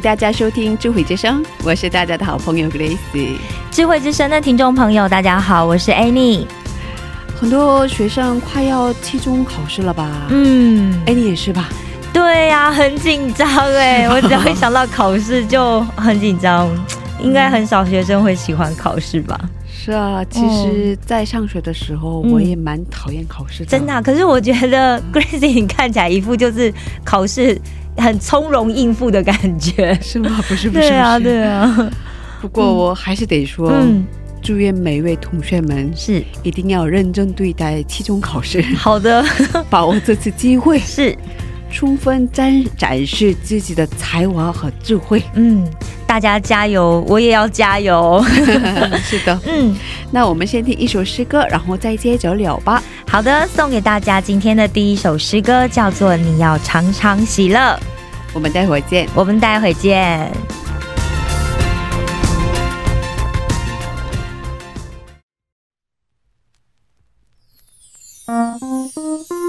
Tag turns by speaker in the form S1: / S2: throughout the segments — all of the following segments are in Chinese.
S1: 迎大家收听智慧之声，我是大家的好朋友 Grace。
S2: 智慧之声的听众朋友，大家好，我是 Annie。
S1: 很多学生快要期中考试了吧？
S2: 嗯
S1: ，，Annie 也是吧？
S2: 对呀、很紧张哎，我只要一想到考试就很紧张。应该很少学生会喜欢考试吧？
S1: 是啊，其实，在上学的时候，
S2: 嗯
S1: 我也蛮讨厌考试的。
S2: 真的啊、可是我觉得 Grace 你看起来一副就是考试很从容应付的感觉。
S1: 是吗？不是，不是，
S2: 对啊，对啊，
S1: 不过我还是得说，
S2: 嗯，
S1: 祝愿每一位同学们
S2: 是
S1: 一定要认真对待期中考试，
S2: 好的，
S1: 把握这次机会，
S2: 是
S1: 充分展展示自己的才华和智慧。
S2: 嗯，大家加油，我也要加油。
S1: 是的，
S2: 嗯，
S1: 那我们先听一首诗歌，然后再接着聊吧。
S2: 好的，送给大家今天的第一首诗歌叫做《你要常常喜乐》，
S1: 我们待会儿见。
S2: 我们待会见。
S3: 你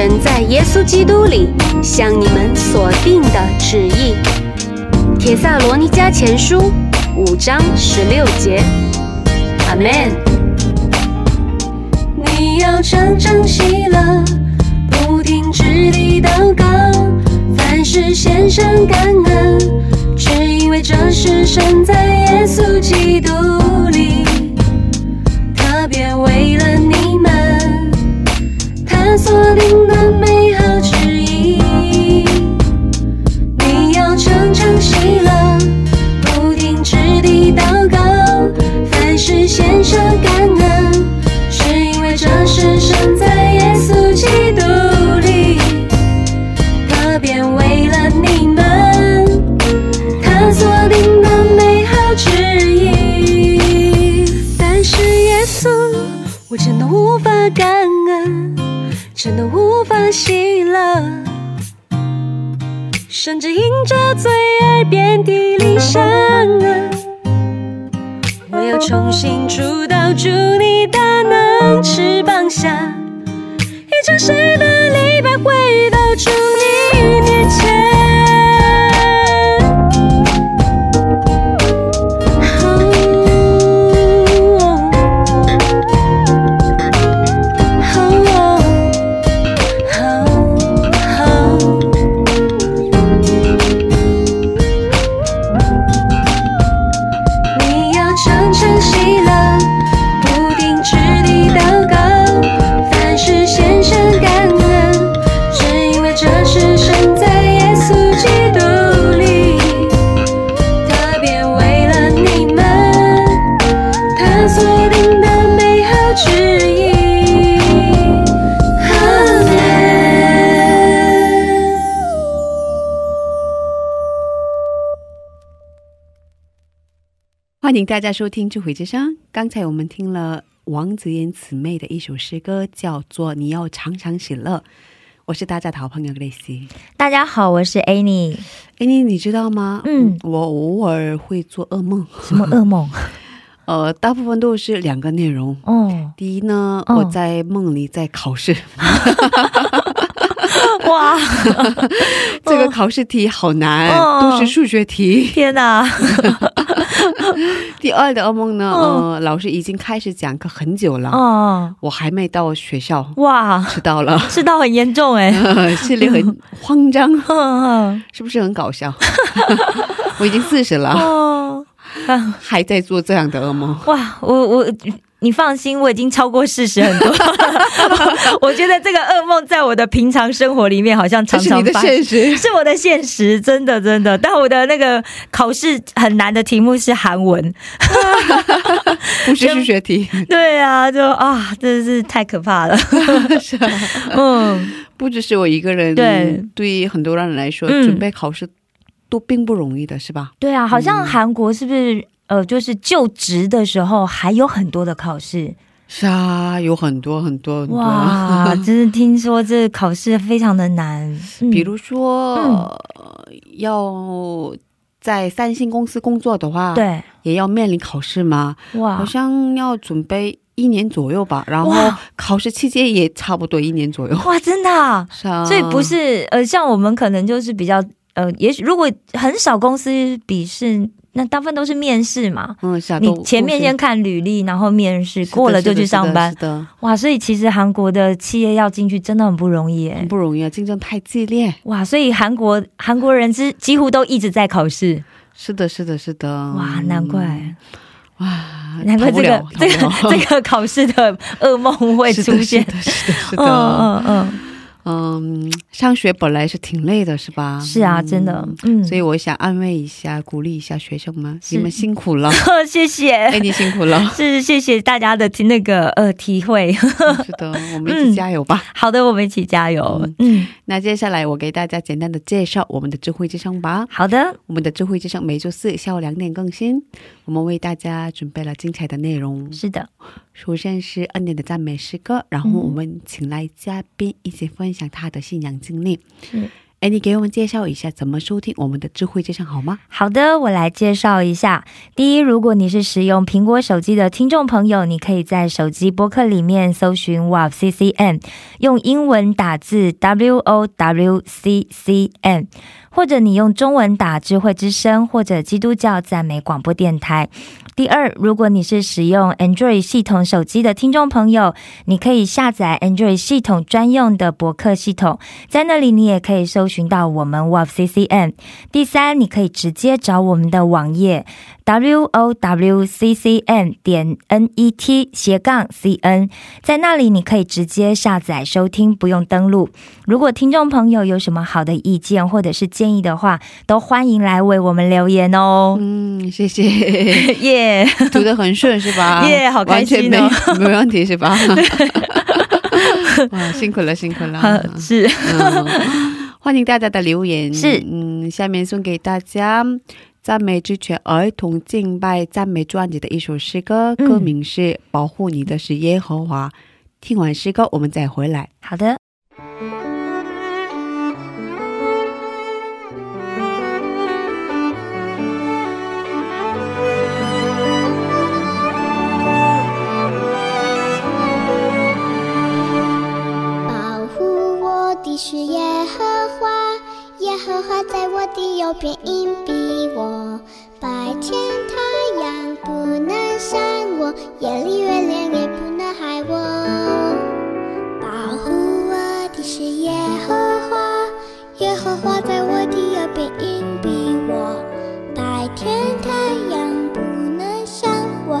S3: 神在耶稣基督里向你们所定的旨意。帖萨罗尼迦前书五章十六节，阿门。你要常常喜乐，不停止地祷告，凡事献上感恩，只因为这是神在耶稣基督里，所定起了。甚至因着罪而遍体鳞伤啊！我要重新出道，祝你大能翅膀下，一场谁的礼拜回到主
S1: 欢迎大家收听《智慧之声》。刚才我们听了王子妍姊妹的一首诗歌，叫做《你要常常喜乐》。我是大家的好朋友 Grace。
S4: 大家好，我是 Annie。
S1: Annie，你知道吗？
S4: 嗯
S1: 我偶尔会做噩梦，
S4: 什么噩梦？
S1: 呃，大部分都是两个内容。
S4: 哦，
S1: 第一呢，
S4: 哦
S1: 我在梦里在考试，
S4: 哇，
S1: 这个考试题好难，
S4: 哦
S1: 都是数学题。
S4: 天哪！
S1: 第二的噩梦呢，老师已经开始讲课很久了，
S4: 哦，
S1: 我还没到学校，
S4: 哇，
S1: 迟到了，
S4: 迟到很严重哎。
S1: 心里很慌张，
S4: 嗯
S1: 是不是很搞笑？我已经四十了，还在做这样的噩梦。
S4: 哇，我我。你放心，我已经超过事实很多。我觉得这个噩梦在我的平常生活里面好像常常发生。
S1: 现实，
S4: 是我的现实，真的真的。但我的那个考试很难的题目是韩文，
S1: 不是数学题，
S4: 对啊，就啊，真的是太可怕了。
S1: 是啊，
S4: 嗯，
S1: 不只是我一个人，
S4: 对，
S1: 对于很多人来说，
S4: 嗯
S1: 准备考试都并不容易的，是吧？
S4: 对啊，好像韩国是不是呃，就是就职的时候还有很多的考试？
S1: 是啊，有很多很多很多，
S4: 哇，真是听说这考试非常的难。嗯
S1: 比如说、要在三星公司工作的话，，
S4: 对，
S1: 也要面临考试吗？
S4: 哇，好，
S1: 像要准备一年左右吧，然后考试期间也差不多一年左右。
S4: 哇，真的、啊，
S1: 是啊，
S4: 所以不是呃，像我们可能就是比较呃，也许如果很少公司笔试，那大部分都是面试嘛。
S1: 嗯，
S4: 你前面先看履历，然后面试过了就去上班
S1: 是。的，
S4: 哇，所以其实韩国的企业要进去真的很不容易耶
S1: 很。不容易啊，竞争太激烈。
S4: 哇，所以韩国韩国人之几乎都一直在考试。
S1: 是的，是的，是的。
S4: 哇，难怪，
S1: 嗯哇，
S4: 难怪这个这个这个考试的噩梦会出现。
S1: 是的，是的，是的。
S4: 嗯嗯
S1: 嗯，上学本来是挺累的，是吧？
S4: 嗯，是啊，真的
S1: 嗯。
S4: 嗯，
S1: 所以我想安慰一下，鼓励一下学生们，你们辛苦了，
S4: 谢谢。
S1: 哎，你辛苦了。
S4: 是谢谢大家的那个呃体会。
S1: 是的，我们一起加油吧。
S4: 好的，我们一起加油。嗯，
S1: 那接下来我给大家简单的介绍我们的智慧之声吧。
S4: 好的，
S1: 我们的智慧之声每周四下午两点更新，我们为大家准备了精彩的内容。
S4: 是的，
S1: 首先是恩典的赞美诗歌，然后我们请来嘉宾一起分享他的信仰经历。
S4: 是
S1: 哎，你给我们介绍一下怎么收听我们的智慧之声好吗？
S4: 好的，我来介绍一下。第一，如果你是使用苹果手机的听众朋友，你可以在手机播客里面搜寻 WOW CCM，用英文打字 W O W C C M，或者你用中文打智慧之声或者基督教赞美广播电台。第二，如果你是使用 Android 系统手机的听众朋友，你可以下载 Android 系统专用的博客系统，在那里你也可以搜寻到我们 WOWCCN。第三，你可以直接找我们的网页 w o w c c n 点 n e t 斜杠 c n，在那里你可以直接下载收听，不用登录。如果听众朋友有什么好的意见或者是建议的话，都欢迎来为我们留言哦。
S1: 嗯，谢谢，
S4: 耶、
S1: 读得很顺是吧？
S4: 耶好开心哦
S1: 没没问题是吧？哇，辛苦了，辛苦了。
S4: 呃是
S1: 嗯，欢迎大家的留言。
S4: 是
S1: 嗯，下面送给大家赞美之泉儿童敬拜赞美专辑的一首诗歌，
S4: 嗯
S1: 歌名是《保护你的是耶和华》。听完诗歌，我们再回来。
S4: 好的。
S5: 你右边硬蔽我白天太阳不能伤我夜里月亮也不能害我。保护我的是耶和华耶和华在我的右边硬蔽我白天太阳不能伤我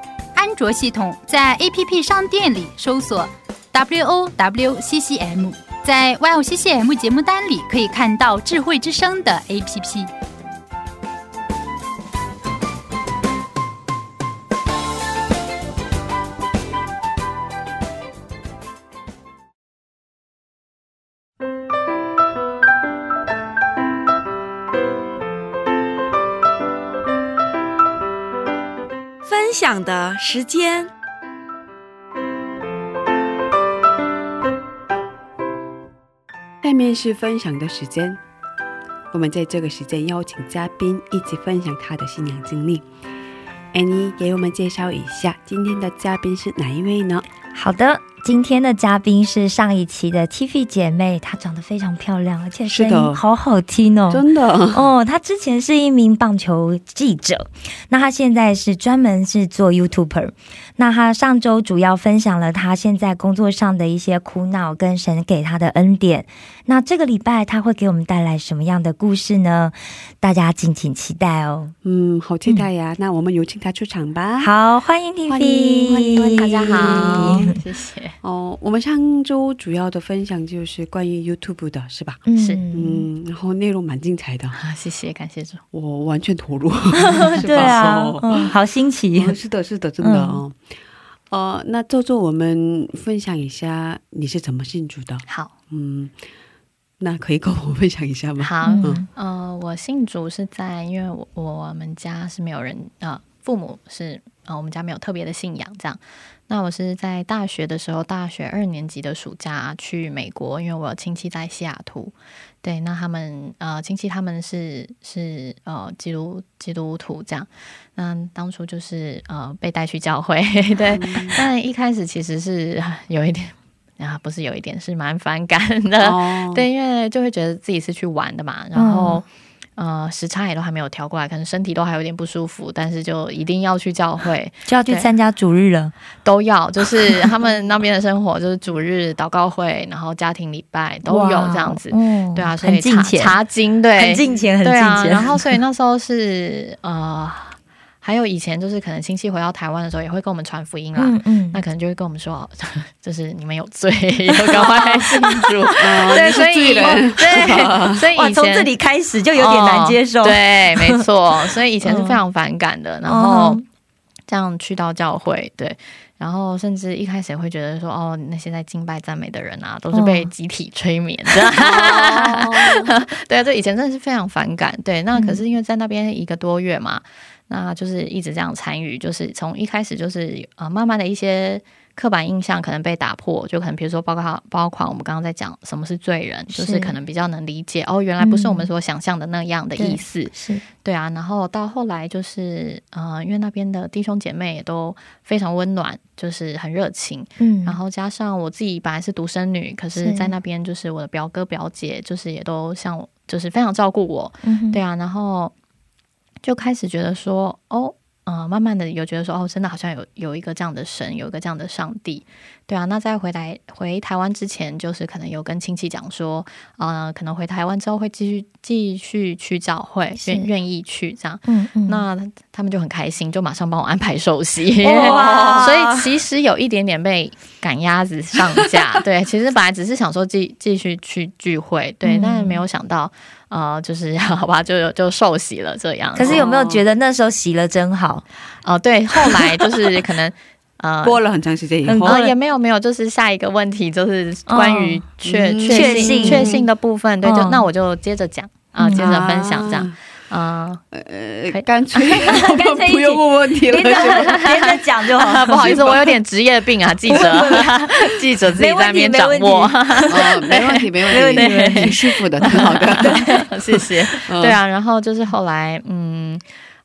S6: 安卓系统在 APP 商店里搜索 W O W C C M，在 “WowCCM” 节目单里可以看到智慧之声的 APP。
S7: 分享的时间。
S1: 下面是分享的时间，我们在这个时间邀请嘉宾一起分享他的新娘经历。Annie 给我们介绍一下今天的嘉宾是哪一位呢？
S4: 好的，今天的嘉宾是上一期的 Tiffy 姐妹，她长得非常漂亮，而且声音好好听哦。
S1: 真的，
S4: 哦，她之前是一名棒球记者，那她现在是专门是做 YouTuber。那她上周主要分享了她现在工作上的一些苦恼跟神给她的恩典。那这个礼拜她会给我们带来什么样的故事呢？大家敬请期待哦。
S1: 嗯，好期待呀！那我们有请她出场吧。
S4: 好，欢迎 Tiffy，
S1: 欢迎欢迎欢迎
S8: 大家好，谢谢。
S1: 哦，我们上周主要的分享就是关于 YouTube 的，是吧？
S4: 嗯
S8: 是
S1: 嗯，然后内容蛮精彩的，
S8: 啊，谢谢，感谢主。
S1: 我完全投入。
S4: 对啊
S1: 哦，
S4: 嗯，好新奇。
S1: 哦是的，是的，真的哦。呃，那周周，我们分享一下你是怎么信主的？
S8: 好，
S1: 嗯，那可以跟我分享一下吗？
S8: 好，
S4: 嗯
S8: 呃，我信主是在，因为我我们家是没有人，呃，父母是，呃，我们家没有特别的信仰，这样。那我是在大学的时候，大学二年级的暑假去美国，因为我有亲戚在西雅图。对，那他们呃亲戚他们是是呃基督基督徒这样。那当初就是呃被带去教会，对，但一开始其实是有一点啊，不是有一点是蛮反感的，
S1: 哦，
S8: 对，因为就会觉得自己是去玩的嘛，然后、呃时差也都还没有调过来，可能身体都还有点不舒服，但是就一定要去教会，
S4: 就要去参加主日了。
S8: 都要，就是他们那边的生活就是主日祷告会，然后家庭礼拜都有这样子，
S4: 嗯
S8: 对啊，所以查查经对，
S4: 很近前，很
S8: 近
S4: 前。
S8: 然后所以那时候是呃，还有以前就是可能亲戚回到台湾的时候也会跟我们传福音啦。
S4: 嗯嗯，
S8: 那可能就会跟我们说，就是你们有罪，要赶快信主。
S1: 哦
S8: 对，所以对，所以，以前
S4: 从这里开始就有点难接受。
S8: 哦对，没错，所以以前是非常反感的，然后
S4: 嗯
S8: 这样去到教会，对。然后甚至一开始也会觉得说，哦，那些在敬拜赞美的人啊，都是被
S4: 嗯
S8: 集体催眠的。对啊，这以前真的是非常反感。对，那可是因为在那边一个多月嘛，那就是一直这样参与，就是从一开始就是呃，慢慢的一些刻板印象可能被打破，就可能比如说包括包括我们刚刚在讲什么是罪人，就是
S4: 是
S8: 可能比较能理解哦，原来不是我们所想象的那样的意思。
S4: 是
S8: 对啊，然后到后来就是呃，因为那边的弟兄姐妹也都非常温暖，就是很热情。
S4: 嗯
S8: 然后加上我自己本来是独生女，可是
S4: 是
S8: 在那边就是我的表哥表姐，就是也都像我，就是非常照顾我。
S4: 嗯
S8: 对啊，然后就开始觉得说，哦，呃，慢慢的有觉得说，哦，真的好像有有一个这样的神，有一个这样的上帝，对啊。那在回来回台湾之前，就是可能有跟亲戚讲说，呃，可能回台湾之后会继续继续去教会，愿愿意去这样。
S4: 嗯嗯
S8: 那他们就很开心，就马上帮我安排寿喜。
S4: 哇
S8: 所以其实有一点点被赶鸭子上架。对，其实本来只是想说继继续去聚会，对，
S4: 嗯
S8: 但是没有想到，呃，就是 好吧，就就受洗了这样。
S4: 可是有没有觉得那时候洗了真好？
S8: 哦，对，后来就是可能呃。
S1: 过了很长时间以后，
S8: 呃，也没有没有，就是下一个问题就是关于确
S4: 嗯。
S8: 确信
S4: 确信
S8: 的部分，对，就
S4: 嗯
S8: 那我就接着讲啊，接着分享这样，啊，
S1: 呃干脆
S4: 干 脆
S1: 不用问问题了，
S4: 连着讲就好。
S8: 不好意思，我有点职业病啊，记者，记者自己在那边掌握，
S1: 哦，没问题，没问题，挺舒服的，挺好的。
S8: 谢谢。
S1: 嗯。
S8: 对啊，然后就是后来，嗯。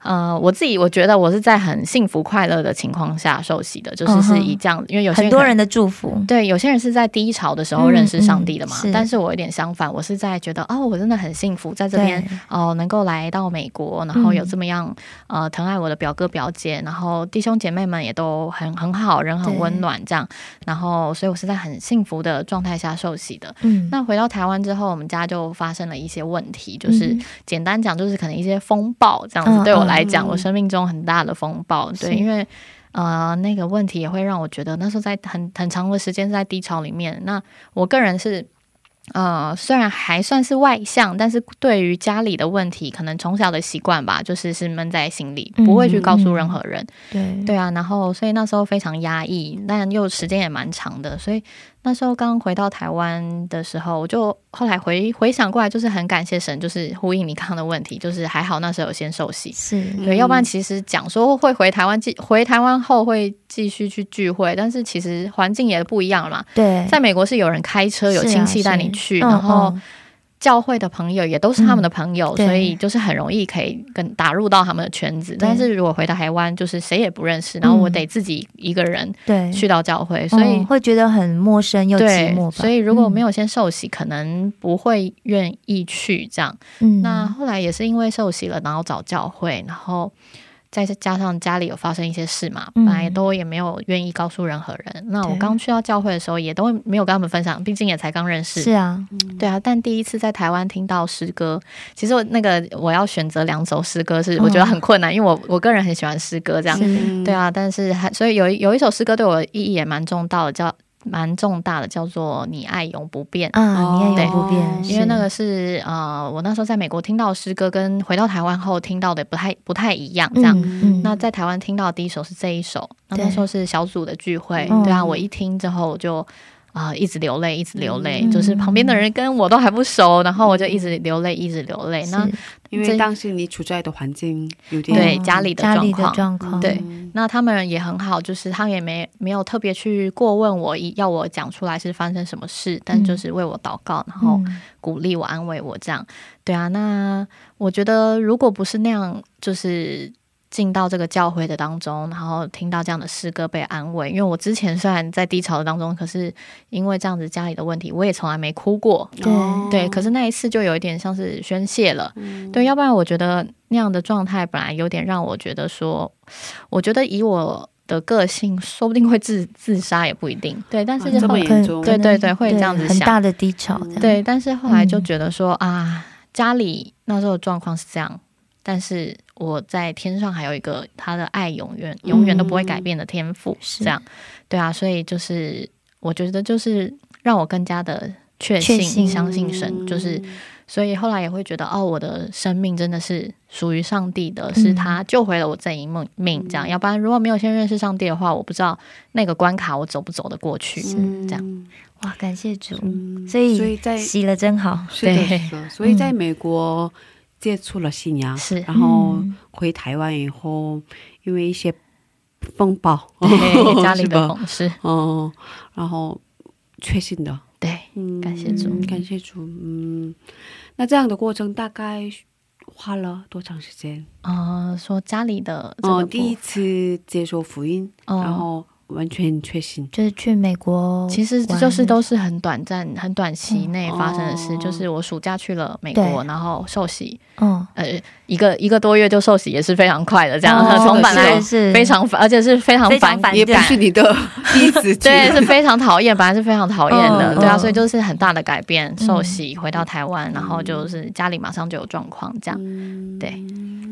S8: 呃，我自己我觉得我是在很幸福快乐的情况下受洗的，就是是以这样，因为有些
S4: 很多人的祝福，
S8: 对，有些人是在低潮的时候
S4: 嗯
S8: 认识上帝的嘛，
S4: 嗯是。
S8: 但是我有点相反，我是在觉得哦，我真的很幸福，在这边
S4: 对。
S8: 哦、能够来到美国，然后有
S4: 嗯。
S8: 这么样、呃疼爱我的表哥表姐，然后弟兄姐妹们也都很很好，人很温暖这样，然后所以我是在很幸福的状态下受洗的。
S4: 嗯，
S8: 那回到台湾之后，我们家就发生了一些问题，就是
S4: 嗯
S8: 简单讲，就是可能一些风暴这样子。
S4: 嗯
S8: 对我来讲，
S1: 嗯
S8: 我生命中很大的风暴，对，因为呃那个问题也会让我觉得那时候在很很长的时间在低潮里面。那我个人是。呃，虽然还算是外向，但是对于家里的问题，可能从小的习惯吧，就是是闷在心里，不会去告诉任何人。
S4: 对
S8: 对啊，然后所以那时候非常压抑，但又时间也蛮长的，所以那时候刚回到台湾的时候，我就后来回回想过来，就是很感谢神，就是呼应你刚刚的问题，就是还好那时候有先受洗，
S4: 是。
S8: 对，要不然其实讲说会回台湾继回台湾后会继续去聚会，但是其实环境也不一样了嘛，
S4: 对，
S8: 在美国是有人开车，有亲戚带你去，
S4: 嗯
S8: 然后。
S4: 嗯
S8: 教会的朋友也都是他们的朋友，
S4: 对
S8: 所以就是很容易可以跟打入到他们的圈子。但是如果回到台湾，就是谁也不认识，然后我得自己一个人
S4: 对，
S8: 去到教会，所以
S4: 嗯会觉得很陌生又寂寞，吧。
S8: 所以如果没
S4: 有，
S8: 有先受洗，可能不会愿意去这样。
S4: 嗯
S8: 那后来也是因为受洗了，然后找教会，然后再加上家里有发生一些事嘛，
S4: 嗯
S8: 本来都也没有愿意告诉任何人。那我刚去到教会的时候，也都没有跟他们分享，毕竟也才刚认识。
S4: 是啊，
S8: 对啊，但第一次在台湾听到诗歌，其实我那个我要选择两首诗歌是我觉得很困难，因为我我个人很喜欢诗歌这样。对啊，但是还所以有有一首诗歌对我的意义也蛮重大的，叫蛮重大的，叫做《你爱永不变》。
S4: 啊，你爱永不变，
S1: 哦
S8: 因为那个是呃，我那时候在美国听到诗歌，跟回到台湾后听到的不太不太一样，这样。
S4: 嗯嗯
S8: 那在台湾听到的第一首是这一首，那那时候是小组的聚会，
S4: 嗯
S8: 对啊，我一听之后我就啊、一直流泪，一直流泪，
S4: 嗯。
S8: 就是旁边的人跟我都还不熟，然后我就一直流泪，一直流泪。那
S4: 是
S1: 因为当时你处在的环境有点
S8: 对
S4: 嗯
S8: 家里的
S4: 家里的
S8: 状况
S4: 状况，
S8: 对那他们也很好，就是他们也没没有特别去过问我，要我讲出来是发生什么事，但就是为我祷告，然后
S4: 嗯。
S8: 鼓励我、安慰我这样。对啊，那我觉得如果不是那样，就是进到这个教会的当中，然后听到这样的诗歌被安慰，因为我之前虽然在低潮的当中，可是因为这样子家里的问题，我也从来没哭过。
S4: 对。
S1: 哦。
S8: 对，可是那一次就有一点像是宣泄了，对，要不然我觉得那样的状态本来有点让我觉得说，我觉得以我的个性，说不定会自自杀也不一定，对，但是
S1: 啊这么
S8: 后来
S1: 严重。
S8: 对对对会这样子想
S4: 很大的低潮，
S8: 对，但是后来就
S4: 嗯。
S8: 觉得说、啊，家里那时候的状况是这样，但是我在天上还有一个他的爱，永远永远都不会改变的天赋，
S4: 是。
S8: 这样，对啊，所以就是我觉得就是让我更加的确信
S4: 信
S8: 相信神，就是。所以后来也会觉得，哦，我的生命真的是属于上帝的，是他救回了我这一命命，这样。要不然如果没有先认识上帝的话，我不知道那个关卡我走不走得过去，这样。
S4: 哇，感谢主，
S1: 嗯
S4: 所以
S1: 所以在
S4: 洗了真好，
S1: 是的，
S8: 对，
S1: 所以在美国接触了信仰，
S8: 是。
S1: 然后
S4: 嗯。
S1: 回台湾以后，因为一些风暴，
S8: 对，家里的同事，
S1: 哦，然后确信的，
S8: 对，
S1: 嗯，
S8: 感谢主。
S1: 感谢主，嗯，那这样的过程大概花了多长时间？
S8: 呃，说家里的这
S1: 哦，
S8: 个
S1: 第一次接受福音，
S8: 哦。
S1: 然后完全确信，
S4: 就是去美国，
S8: 其实就是都是很短暂、很短期内发生的事。
S1: 哦。
S8: 就是我暑假去了美国，然后受洗，
S4: 嗯，
S8: 呃，一个一个多月就受洗，也是非常快的。这样，
S4: 哦
S8: 从本来
S4: 是是。
S8: 非常烦，而且是非常反
S4: 非常反
S1: 也不是你的第一次，
S8: 对，是非常讨厌，本来是非常讨厌的，
S4: 嗯
S8: 对啊，
S4: 嗯。
S8: 所以就是很大的改变。
S4: 嗯。
S8: 受洗回到台湾，然后就是家里马上就有状况，这样，
S1: 嗯。
S8: 对，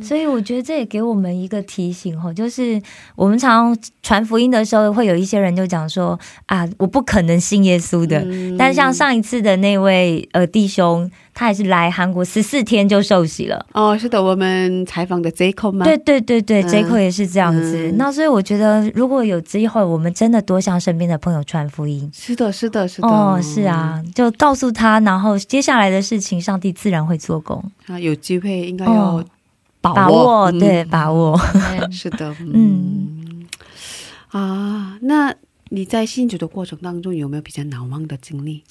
S4: 所以我觉得这也给我们一个提醒哦，就是我们常常传福音的时候，候会有一些人就讲说啊，我不可能信耶稣的。
S1: 嗯
S4: 但像上一次的那位呃弟兄，他也是来韩国十四天就受洗了。
S1: 哦，是的，我们采访的 Jacob 吗？
S4: 对对对对
S1: 嗯
S4: j a c o 也是这样子。
S1: 嗯
S4: 那所以我觉得，如果有机会，我们真的多向身边的朋友传福音。
S1: 是的，是的，是的。
S4: 哦，是啊，就告诉他，然后接下来的事情，上帝自然会做工。
S1: 啊，有机会应该要
S4: 哦
S1: 把握，
S4: 把握，
S1: 嗯
S4: 对，把握。
S8: 对
S1: 是的，
S4: 嗯
S1: 嗯啊，那你在信主的过程当中有没有比较难忘的经历？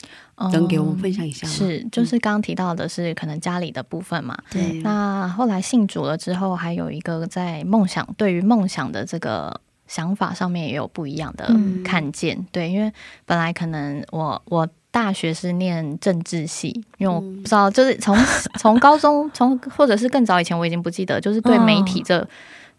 S1: 能给我们分享一下吗？
S8: 嗯是，就是刚刚提到的是可能家里的部分嘛。
S4: 对
S8: 那后来信主了之后，还有一个在梦想，对于梦想的这个想法上面也有不一样的
S4: 嗯
S8: 看见。对，因为本来可能我我大学是念政治系，因为我不知道，就是从 从高中从或者是更早以前，我已经不记得，就是对媒体这。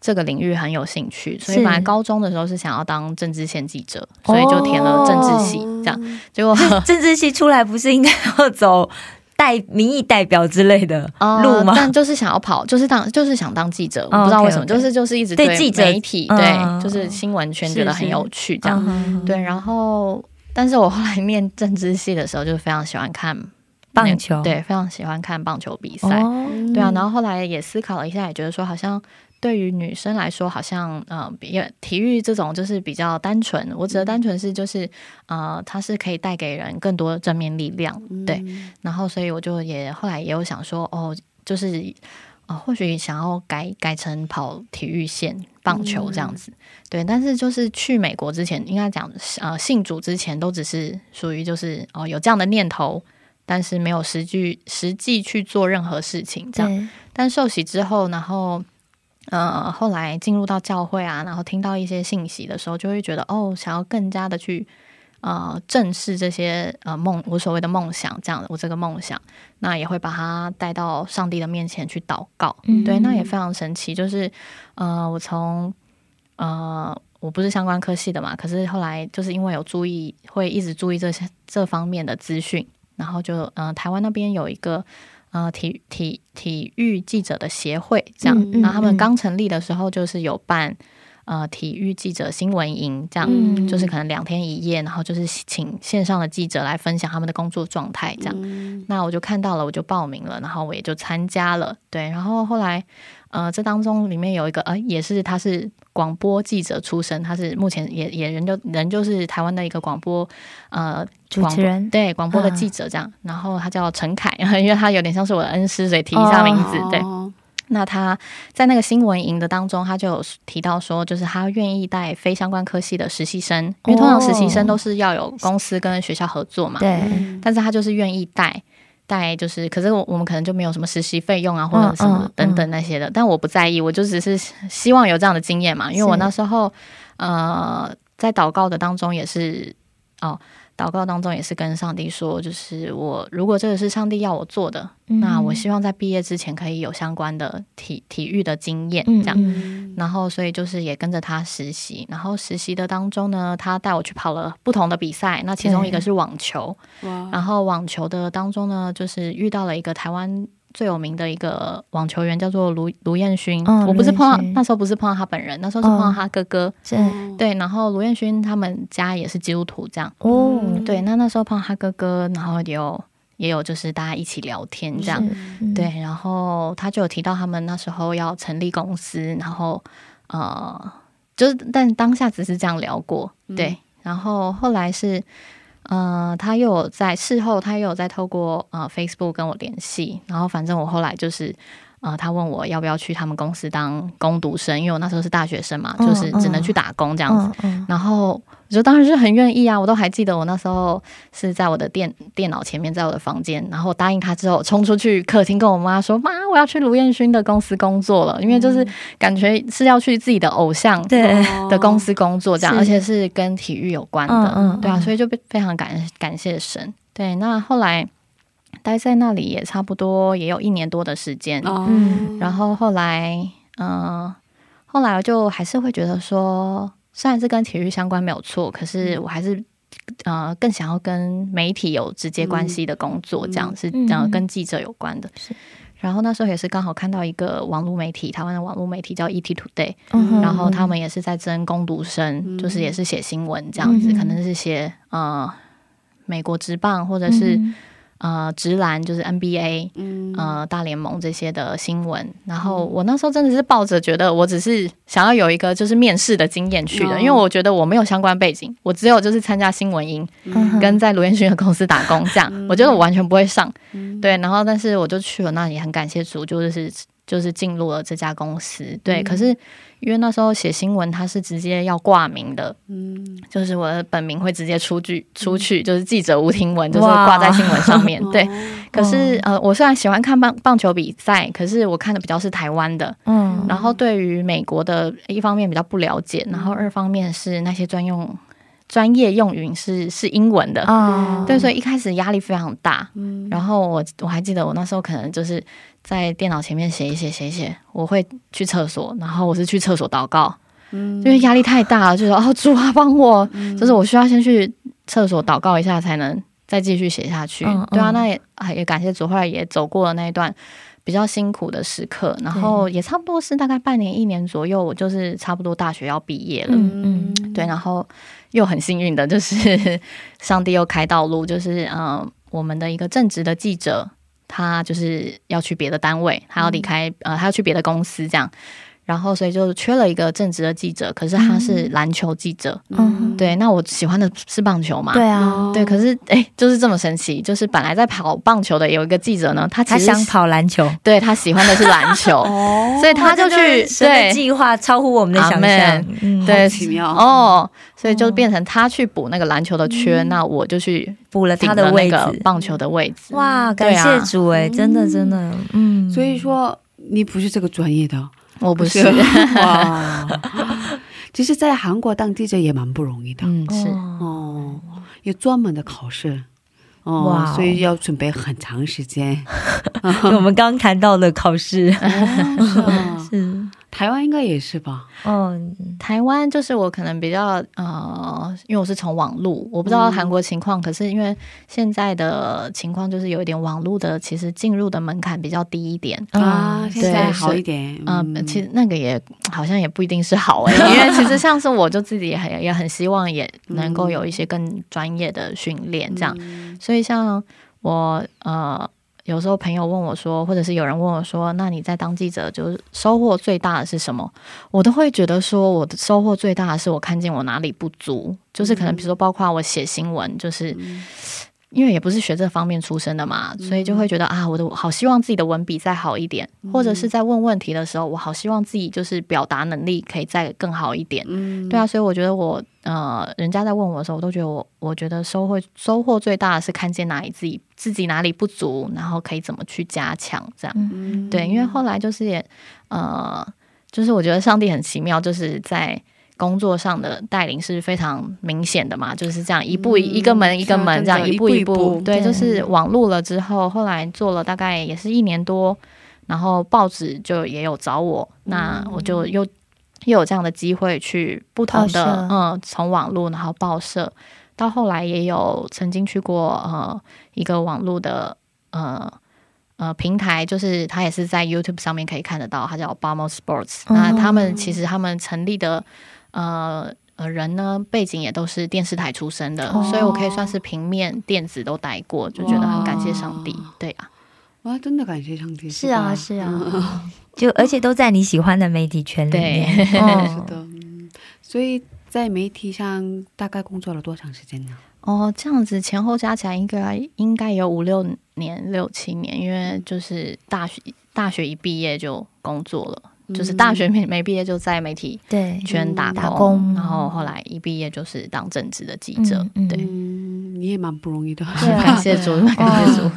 S8: 这个领域很有兴趣，所以
S4: 是
S8: 本来高中的时候是想要当政治线记者，所以就填了政治系，这样 结果
S4: 政治系出来不是应该要走代民意代表之类的
S8: 呃
S4: 路吗？
S8: 但就是想要跑，就是当就是想当记者，我
S4: 哦
S8: 不知道为什么就是就是一直
S4: 对记者
S8: 媒体，
S4: 嗯
S8: 对，就是新闻圈觉得很有趣这样。
S4: 嗯
S8: 对，然后但是我后来念政治系的时候，就非常喜欢看
S4: 棒球
S8: 对，非常喜欢看棒球比赛。
S4: 哦，
S8: 对啊，然后后来也思考了一下，也觉得说好像。对于女生来说，好像呃，比体育这种就是比较单纯。我指的单纯是就是呃，它是可以带给人更多正面力量，对。然后，所以我就也后来也有想说，哦，就是呃，或许想要改改成跑体育线棒球这样子，对。但是就是去美国之前，应该讲呃信主之前，都只是属于就是哦有这样的念头，但是没有实际实际去做任何事情这样。但受洗之后，然后呃，后来进入到教会啊，然后听到一些信息的时候，就会觉得哦，想要更加的去呃正视这些呃梦，我所谓的梦想，这样的我这个梦想，那也会把它带到上帝的面前去祷告。
S4: 嗯
S8: 对，那也非常神奇，就是呃，我从呃。我不是相关科系的嘛，可是后来就是因为有注意，会一直注意这些这方面的资讯，然后就呃，台湾那边有一个呃体体体育记者的协会，这样，那他们
S4: 嗯。
S8: 刚成立的时候就是有办呃体育记者新闻营，这样，
S4: 嗯。
S8: 就是可能两天一夜，然后就是请线上的记者来分享他们的工作状态，这样。
S1: 嗯。
S8: 那我就看到了，我就报名了，然后我也就参加了，对，然后后来呃，这当中里面有一个呃，也是他是广播记者出身，他是目前也也人就人就是台湾的一个广播呃
S4: 主持人。
S8: 对广播的
S4: 嗯
S8: 记者这样，然后他叫陈凯，因为他有点像是我的恩师，所以提一下名字，对。
S1: 哦
S8: 那他在那个新闻营的当中，他就有提到说，就是他愿意带非相关科系的实习生，因为通常实习生都是要有公司跟学校合作嘛，
S4: 对，
S8: 但是他就是愿意带。带就是，可是我我们可能就没有什么实习费用啊，或者什么等等那些的，但我不在意，我就只是希望有这样的经验嘛，因为我那时候呃在祷告的当中也是哦，祷告当中也是跟上帝说，就是我如果这个是上帝要我做的，
S4: 嗯。
S8: 那我希望在毕业之前可以有相关的体体育的经验，
S4: 嗯
S8: 这样。
S4: 嗯。
S8: 然后，所以就是也跟着他实习，然后实习的当中呢，他带我去跑了不同的比赛，那其中一个是网球，然后网球的当中呢，就是遇到了一个台湾最有名的一个网球员，叫做卢卢彦勋。
S4: 嗯
S8: 我不是碰到那时候不是碰到他本人，那时候是碰到他哥哥。
S4: 是
S8: 对，然后卢彦勋他们家也是基督徒，这样。
S4: 哦，
S8: 对，那那时候碰到他哥哥，然后也有也有就是大家一起聊天这样。
S4: 嗯，
S8: 对，然后他就有提到他们那时候要成立公司，然后呃，就是但当下只是这样聊过，对，然后后来是呃，他又有在事后他又有在透过呃 Facebook 跟我联系，然后反正我后来就是。呃，他问我要不要去他们公司当工读生，因为我那时候是大学生嘛，
S4: 嗯
S8: 就是只能去打工这样子。
S4: 嗯嗯
S8: 然后我就当然是很愿意啊，我都还记得我那时候是在我的电电脑前面，在我的房间，然后我答应他之后，冲出去客厅跟我妈说：“妈，我要去卢彦勋的公司工作了。”因为就是感觉是要去自己的偶像
S4: 对，
S8: 的公司工作，这样，而且是跟体育有关的，
S4: 嗯嗯
S8: 对啊，
S4: 嗯
S8: 所以就非常感感谢神。对，那后来待在那里也差不多也有一年多的时间，
S1: 哦。
S4: 嗯。
S8: 然后后来，嗯、后来我就还是会觉得说，虽然是跟体育相关没有错，可是我还是呃更想要跟媒体有直接关系的工作，这样是
S4: 嗯。
S8: 呃跟记者有关的。
S4: 是。
S8: 然后那时候也是刚好看到一个网络媒体，台湾的网络媒体叫 ET Today，、
S4: 嗯
S8: 然后他们也是在征攻读生，就是也是写新闻这样子，
S4: 嗯。
S8: 可能是写呃美国职棒或者是、
S4: 嗯
S8: 呃直篮，就是 NBA，
S1: 嗯。
S8: 呃大联盟这些的新闻。然后我那时候真的是抱着觉得我只是想要有一个就是面试的经验去的，
S1: 哦
S8: 因为我觉得我没有相关背景，我只有就是参加新闻营，
S4: 嗯。
S8: 跟在卢彦勋的公司打工这样，我觉得我完全不会上。
S1: 嗯。
S8: 对，然后但是我就去了那里，很感谢主，就是就是进入了这家公司。对，可是因为那时候写新闻，它是直接要挂名的，
S1: 嗯。
S8: 就是我的本名会直接出具出去，就是记者吴听文，就是挂在新闻上面。对，
S1: 哦。
S8: 可是呃，我虽然喜欢看棒棒球比赛，可是我看的比较是台湾的，
S4: 嗯。
S8: 然后对于美国的一方面比较不了解，然后二方面是那些专用专业用语是是英文的。
S4: 啊，
S8: 对，所以一开始压力非常大。
S1: 嗯
S8: 然后我我还记得我那时候可能就是在电脑前面写一写写一写，我会去厕所，然后我是去厕所祷告，
S1: 嗯
S8: 因为压力太大了，就说 哦主啊帮我，就是我需要先去厕所祷告一下才能再继续写下去。
S4: 嗯
S8: 对啊，
S4: 嗯
S8: 那也啊也感谢主，后来也走过了那一段。比较辛苦的时刻，然后也差不多是大概半年一年左右，我就是差不多大学要毕业了，
S4: 嗯。嗯
S8: 对，然后又很幸运的就是 上帝又开道路，就是嗯、呃我们的一个正直的记者，他就是要去别的单位，他要离开、呃，他要去别的公司这样，然后所以就缺了一个正职的记者，可是他是篮球记者，
S4: 嗯。
S8: 对，那我喜欢的是棒球嘛，
S4: 对啊，
S8: 对，可是 哎，就是这么神奇，就是本来在跑棒球的有一个记者呢，他其实
S4: 他想跑篮球，
S8: 对他喜欢的是篮球，
S1: 哦。
S8: 所以他就去对
S4: 计划超乎我们的想象。
S8: 对
S1: 奇妙。
S8: 哦，所以就变成他去补那个篮球的缺，那我就去
S4: 补了他的
S8: 那个
S4: 置，
S8: 棒球的位置。
S4: 哇，感谢主哎，真的真的，嗯，
S1: 所以说你不是这个专业的，
S8: 我不是，
S1: 哇。其实，在韩国当记者也蛮不容易的。
S8: 嗯，是。
S4: 哦。
S1: 哦，有专门的考试。哦所以要准备很长时间。
S4: 我们刚谈到的考试。
S1: 哦 是啊。
S4: 是，
S1: 台湾应该也是吧？
S4: 嗯，
S8: 台湾就是我可能比较呃，因为我是从网络，我不知道韩国情况，可是因为现在的情况就是有一点网络的，其实进入的门槛比较低一点。
S1: 啊，
S4: 嗯
S1: 现在
S8: 对
S1: 好一点。
S8: 嗯，其实那个也好像也不一定是好哎、因为其实像是我就自己也很也很希望也能够有一些更专业的训练这样，所以像我呃有时候朋友问我说，或者是有人问我说，那你在当记者就是收获最大的是什么？我都会觉得说，我的收获最大的是我看见我哪里不足，就是可能比如说包括我写新闻，就是。因为也不是学这方面出身的嘛，所以就会觉得啊，我的好希望自己的文笔再好一点，或者是在问问题的时候，我好希望自己就是表达能力可以再更好一点。
S1: 嗯
S8: 对啊，所以我觉得我呃，人家在问我的时候，我都觉得我我觉得收获收获最大的是看见哪里自己自己哪里不足，然后可以怎么去加强这样。
S1: 嗯
S8: 对，因为后来就是也呃，就是我觉得上帝很奇妙，就是在。工作上的带领是非常明显的嘛，就是这样一步一、一个门一个门这样一步一步，对，就是网路了之后，后来做了大概也是一年多，然后报纸就也有找我，那我就又又有这样的机会去不同的嗯，从网络然后报社，到后来也有曾经去过呃一个网络的呃呃平台，就是它也是在 YouTube 上面可以看得到，它叫 Bamo Sports、那他们其实他们成立的呃。呃，人呢背景也都是电视台出身的，
S4: 哦
S8: 所以我可以算是平面、电子都带过，就觉得很感谢上帝。对啊，
S1: 哇，真的感谢上帝。
S4: 是啊是啊，就而且都在你喜欢的媒体圈里面，
S8: 对
S1: 是
S4: 哦
S1: 的，嗯，所以在媒体上大概工作了多长时间呢？
S8: 哦，这样子前后加起来应该应该有五六年、六七年，因为就是大学大学一毕业就工作了，就是大学没没毕业就在媒体
S4: 对，
S8: 圈打工，
S4: 打工
S8: 然后后来一毕业就是当正职的记者，对，
S1: 嗯，你也蛮不容易的。
S8: 感谢主，感谢主。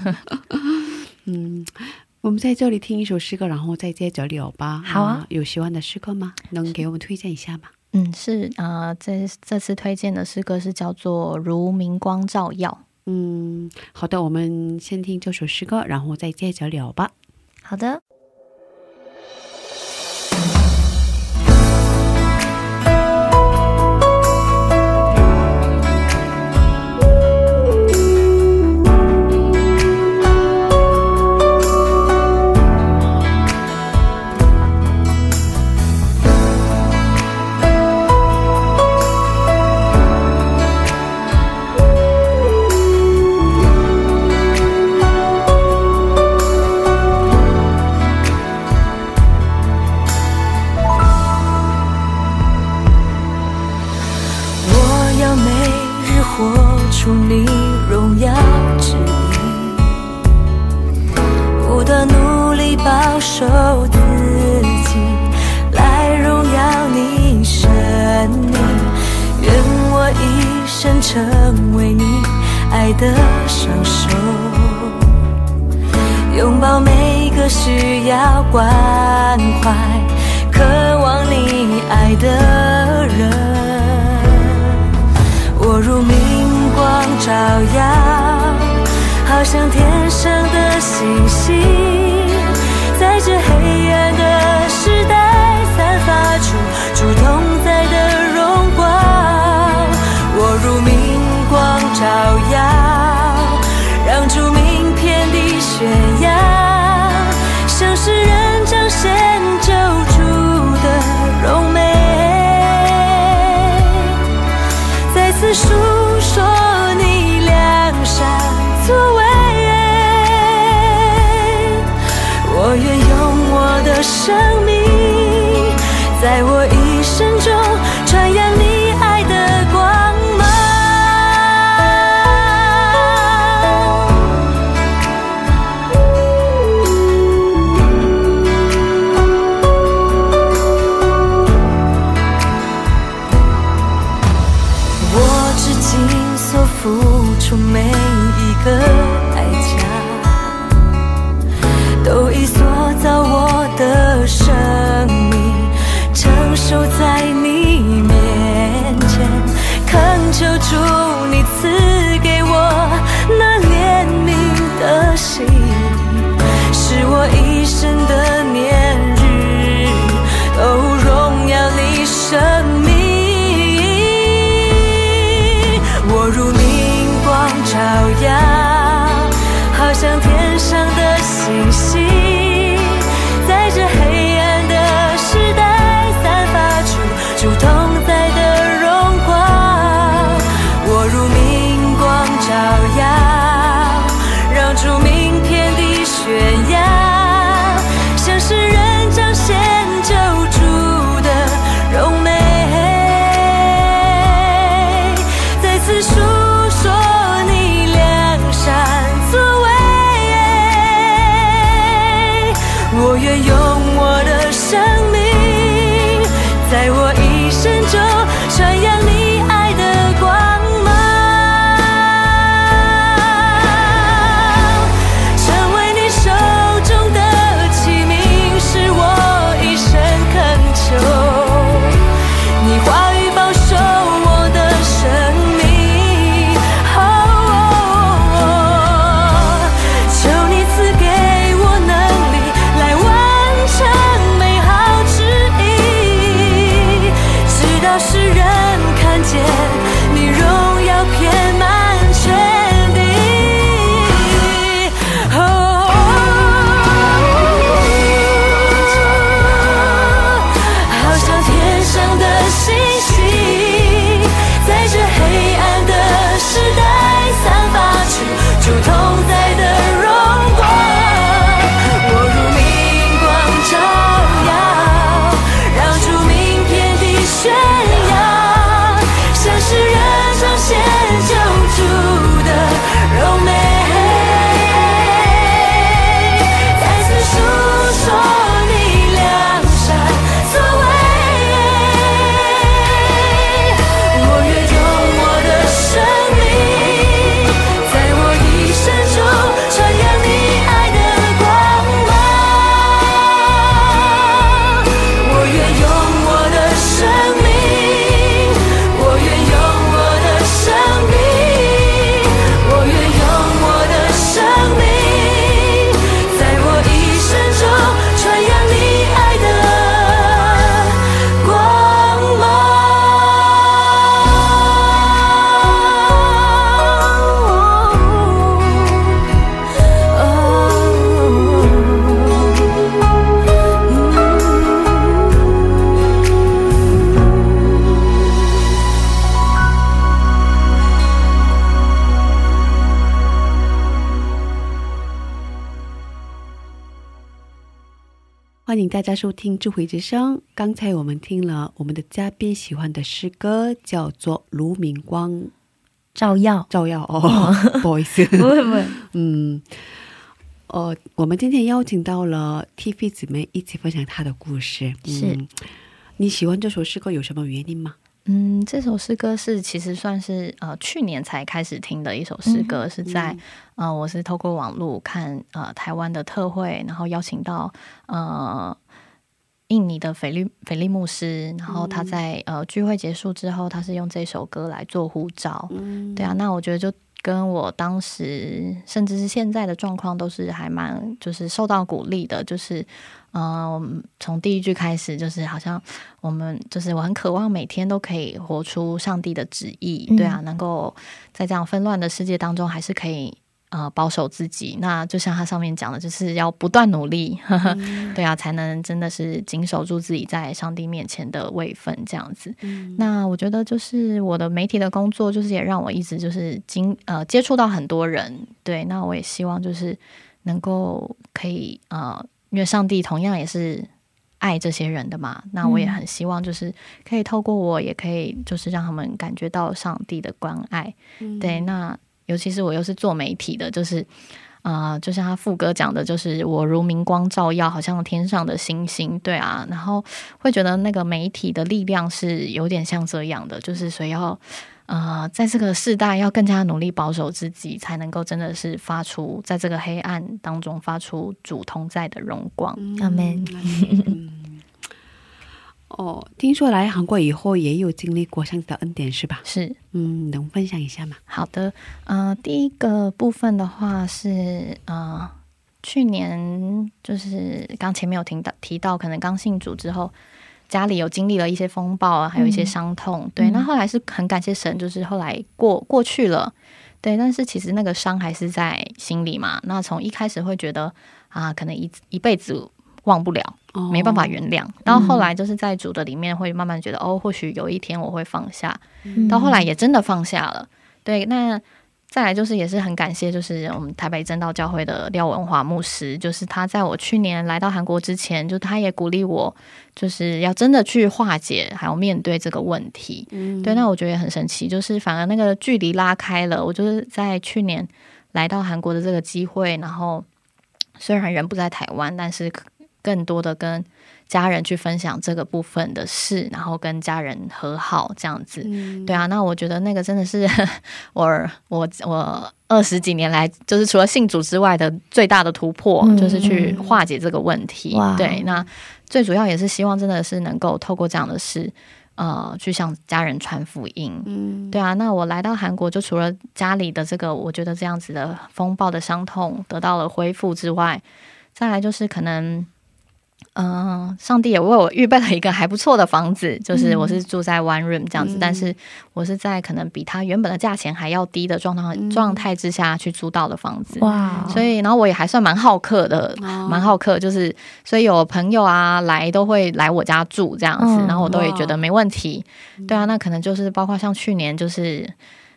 S1: 嗯，我们在这里听一首诗歌，然后再接着聊吧。
S4: 好啊
S1: 有喜欢的诗歌吗？能给我们推荐一下吗？
S8: 嗯，是呃，这这次推荐的诗歌是叫做《如明光照耀》。
S1: 嗯，好的，我们先听这首诗歌，然后再接着聊吧。
S4: 好的，
S2: 身成为你爱的双手，拥抱每个需要关怀、渴望你爱的人。我如明光照耀，好像天上的星星，在这黑暗的时代散发出主动。照耀让著名天地炫耀像是人将先救出的柔美。再次
S1: 大家收听智慧之声。刚才我们听了我们的嘉宾喜欢的诗歌叫做卢明光。
S4: 照耀。
S1: 照耀哦 不好意思。
S4: 不 会不会。
S1: 嗯。哦我们今天邀请到了 tv 姊妹一起分享她的故事。嗯。你喜欢这首诗歌有什么原因吗？
S8: 嗯，这首诗歌是其实算是呃去年才开始听的一首诗歌，是在呃我是透过网络看呃台湾的特会，然后邀请到呃印尼的菲利菲利牧师，然后他在呃聚会结束之后，他是用这首歌来做呼召。对啊，那我觉得就跟我当时甚至是现在的状况都是还蛮就是受到鼓励的，就是。嗯，从第一句开始，就是好像我们就是我很渴望每天都可以活出上帝的旨意，对啊，能够在这样纷乱的世界当中，还是可以呃保守自己。那就像他上面讲的，就是要不断努力，对啊，才能真的是紧守住自己在上帝面前的位分这样子。那我觉得就是我的媒体的工作，就是也让我一直就是经呃接触到很多人，对，那我也希望就是能够可以呃。因为上帝同样也是爱这些人的嘛，那我也很希望就是可以透过我，也可以就是让他们感觉到上帝的关爱。对，那尤其是我又是做媒体的，就是啊，就像他副歌讲的，就是我如明光照耀，好像天上的星星。对啊，然后会觉得那个媒体的力量是有点像这样的，就是所以要。呃，在这个世代，要更加努力保守自己，才能够真的是发出在这个黑暗当中发出主同在的荣光。
S4: 阿门。
S1: 哦，听说来韩国以后也有经历过上帝的恩典，是吧？
S8: 是，
S1: 嗯，能分享一下吗？
S8: 好的，呃，第一个部分的话是，呃，去年就是刚前面有听到提到，可能刚信主之后。家里有经历了一些风暴啊，还有一些伤痛，对。那后来是很感谢神，就是后来过过去了，对。但是其实那个伤还是在心里嘛。那从一开始会觉得啊，可能一一辈子忘不了，没办法原谅。到后来就是在主的里面会慢慢觉得，哦，或许有一天我会放下。到后来也真的放下了，对。那。再来就是也是很感谢，就是我们台北正道教会的廖文华牧师，就是他在我去年来到韩国之前，就他也鼓励我，就是要真的去化解，还要面对这个问题。嗯，对，那我觉得也很神奇，就是反而那个距离拉开了。我就是在去年来到韩国的这个机会，然后虽然人不在台湾，但是更多的跟。家人去分享这个部分的事，然后跟家人和好这样子，对啊，那我觉得那个真的是 我我我二十几年来，就是除了信主之外的最大的突破，就是去化解这个问题。对，那最主要也是希望真的是能够透过这样的事，呃，去向家人传福音。嗯，对啊，那我来到韩国，就除了家里的这个，我觉得这样子的风暴的伤痛得到了恢复之外，再来就是可能。嗯，上帝也为我预备了一个还不错的房子，就是我是住在 One Room 这样子，但是我是在可能比他原本的价钱还要低的状态状态之下去租到的房子。哇！所以，然后我也还算蛮好客的，蛮好客，就是所以有朋友啊来都会来我家住这样子，然后我都也觉得没问题。对啊，那可能就是包括像去年就是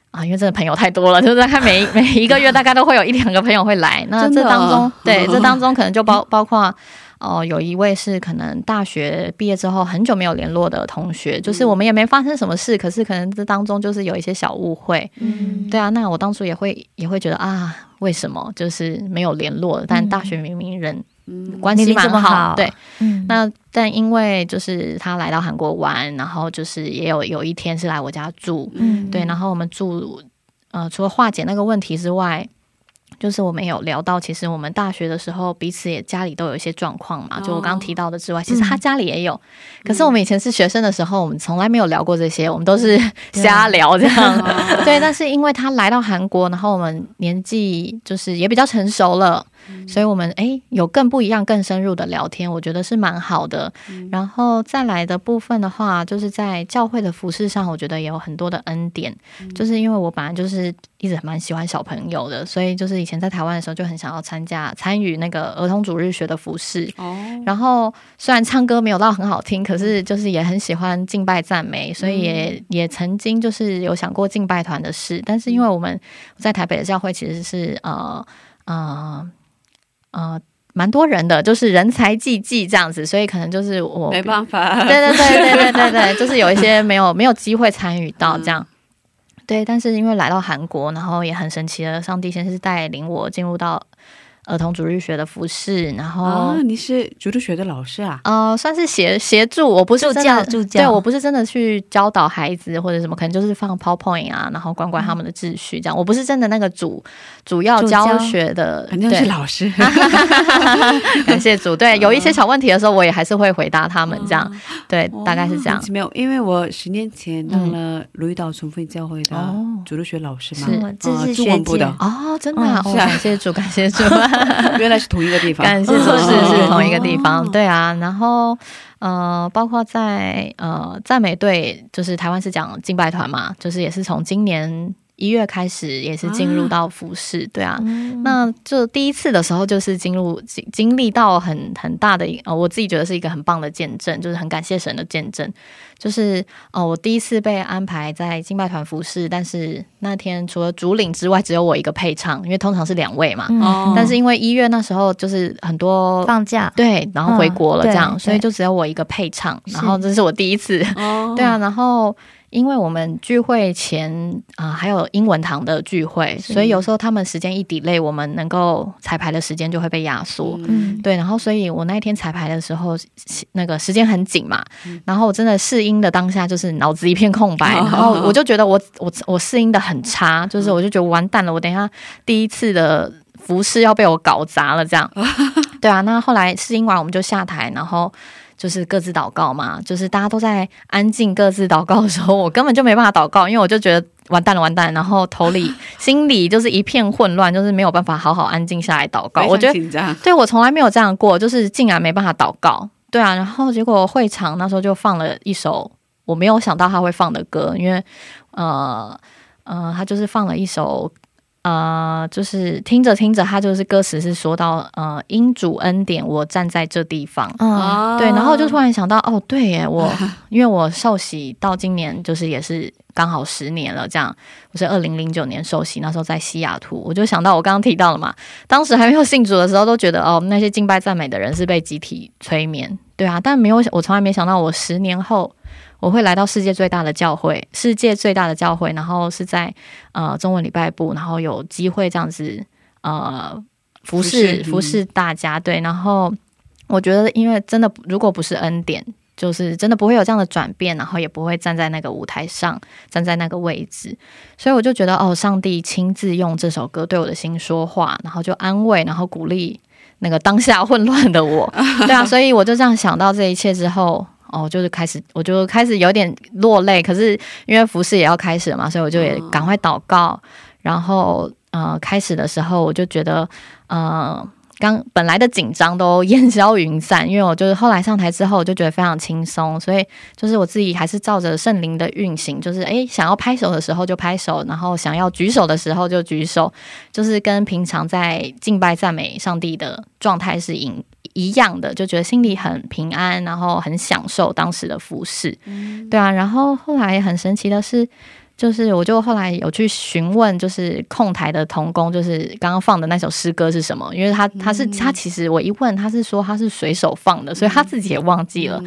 S8: 啊，因为真的朋友太多了，就是他每每一个月大概都会有一两个朋友会来，那这当中对这当中可能就包 包括。哦，有一位是可能大学毕业之后很久没有联络的同学，就是我们也没发生什么事，可是可能这当中就是有一些小误会。嗯，对啊，那我当初也会也会觉得啊，为什么就是没有联络？但大学明明人关系蛮好，对，嗯，那但因为就是他来到韩国玩，然后就是也有有一天是来我家住，嗯，对，然后我们住呃，除了化解那个问题之外。就是我们有聊到，其实我们大学的时候彼此也家里都有一些状况嘛。就我刚刚提到的之外，其实他家里也有。可是我们以前是学生的时候，我们从来没有聊过这些，我们都是 瞎聊这样。对，但是因为他来到韩国，然后我们年纪就是也比较成熟了。所以，我们哎有更不一样、更深入的聊天，我觉得是蛮好的。然后再来的部分的话，就是在教会的服饰上，我觉得也有很多的恩典。就是因为我本来就是一直蛮喜欢小朋友的，所以就是以前在台湾的时候就很想要参加参与那个儿童主日学的服饰。哦。然后虽然唱歌没有到很好听，可是就是也很喜欢敬拜赞美，所以也也曾经就是有想过敬拜团的事。但是因为我们在台北的教会其实是呃呃。呃，蛮多人的，就是人才济济这样子，所以可能就是我
S1: 没办法，
S8: 对对对对对对对，就是有一些没 有没有机会参与到这样，对，但是因为来到韩国，然后也很神奇的，上帝先是带领我进入到。儿童主日学的服饰，然后。
S1: 啊，你是主日学的老师啊？
S8: 呃，算是协协助，我不是
S4: 助
S8: 真的
S4: 教助教
S8: 对我不是真的去教导孩子或者什么，可能就是放 PowerPoint 啊，然后管管他们的秩序这样。我不是真的那个主主要
S4: 教
S8: 教学的，
S1: 肯定是老师。
S8: 感谢主。对，有一些小问题的时候，我也还是会回答他们这样。对，大概是这样
S1: 没有。因为我十年前当了鲁豫岛崇奉教会的
S8: 哦
S1: 主日学老师嘛，
S8: 是
S1: 啊
S4: 这是
S1: 中
S4: 学姐
S1: 文部的，
S8: 哦，真的、啊，哦感谢主，感谢主。
S1: 原来是同一个地方。
S8: 感谢主 是是同一个地
S1: 哦
S8: 方，对啊，然后呃，包括在呃赞美队，就是台湾是讲敬拜团嘛，就是也是从今年一月开始，也是进入到服饰，对啊。那就第一次的时候，就是进入经经历到很很大的一呃，我自己觉得是一个很棒的见证，就是很感谢神的见证。就是哦，我第一次被安排在敬拜团服饰，但是那天除了主领之外，只有我一个配唱，因为通常是两位嘛。
S1: 哦
S8: 但是因为一月那时候就是很多
S4: 放假，
S8: 对，然后回国了
S4: 嗯
S8: 这样，
S4: 对
S8: 所以就只有我一个配唱，然后这是我第一次，
S1: 哦
S8: 对啊，然后因为我们聚会前啊、还有英文堂的聚会，所以有时候他们时间一 delay，我们能够彩排的时间就会被压缩。
S4: 嗯，
S8: 对，然后所以我那一天彩排的时候，那个时间很紧嘛，然后我真的试音的当下就是脑子一片空白，
S1: 哦
S8: 然后我就觉得我我我试音的很差，就是我就觉得完蛋了，我等一下第一次的服饰要被我搞砸了这样。对啊，那后来试音完我们就下台，然后。就是各自祷告嘛，就是大家都在安静各自祷告的时候，我根本就没办法祷告，因为我就觉得完蛋了，完蛋，然后头里 心里就是一片混乱，就是没有办法好好安静下来祷告。我觉得。对我从来没有这样过，就是竟然没办法祷告。对啊，然后结果会场那时候就放了一首我没有想到他会放的歌，因为呃呃，他就是放了一首。呃，就是听着听着，他就是歌词是说到，呃，因主恩典，我站在这地方，
S4: 嗯，
S1: 哦
S8: 对，然后就突然想到，哦，对耶，我 因为我受洗到今年就是也是刚好十年了，这样我是二零零九年受洗，那时候在西雅图，我就想到我刚刚提到了嘛，当时还没有信主的时候，都觉得哦，那些敬拜赞美的人是被集体催眠，对啊，但没有，我从来没想到，我十年后我会来到世界最大的教会，世界最大的教会，然后是在呃中文礼拜部，然后有机会这样子呃服
S1: 侍
S8: 服侍大家，对，然后我觉得，因为真的如果不是恩典，就是真的不会有这样的转变，然后也不会站在那个舞台上，站在那个位置，所以我就觉得哦，上帝亲自用这首歌对我的心说话，然后就安慰，然后鼓励那个当下混乱的我，对啊，所以我就这样想到这一切之后。哦，就是开始，我就开始有点落泪。可是因为服饰也要开始了嘛，所以我就也赶快祷告。然后呃，开始的时候我就觉得，呃，刚本来的紧张都 烟消云散，因为我就是后来上台之后，我就觉得非常轻松，所以就是我自己还是照着圣灵的运行，就是诶想要拍手的时候就拍手，然后想要举手的时候就举手，就是跟平常在敬拜赞美上帝的状态是一一样的，就觉得心里很平安，然后很享受当时的服饰，对啊，然后后来很神奇的是。就是，我就后来有去询问，就是控台的童工，就是刚刚放的那首诗歌是什么？因为他他是他其实我一问，他是说他是随手放的，所以他自己也忘记了。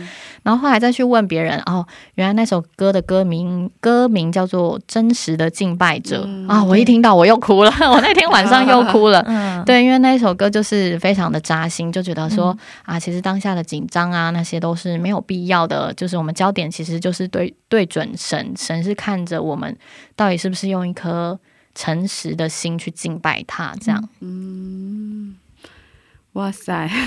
S8: 然后后来再去问别人，哦，原来那首歌的歌名歌名叫做《真实的敬拜者》啊！我一听到我又哭了，我那天晚上又哭了。
S4: 嗯，
S8: 对，因为那首歌就是非常的扎心，就觉得说、啊，其实当下的紧张啊，那些都是没有必要的。就是我们焦点其实就是对对准神，神是看着我们到底是不是用一颗诚实的心去敬拜他，这样。
S1: 嗯哇塞！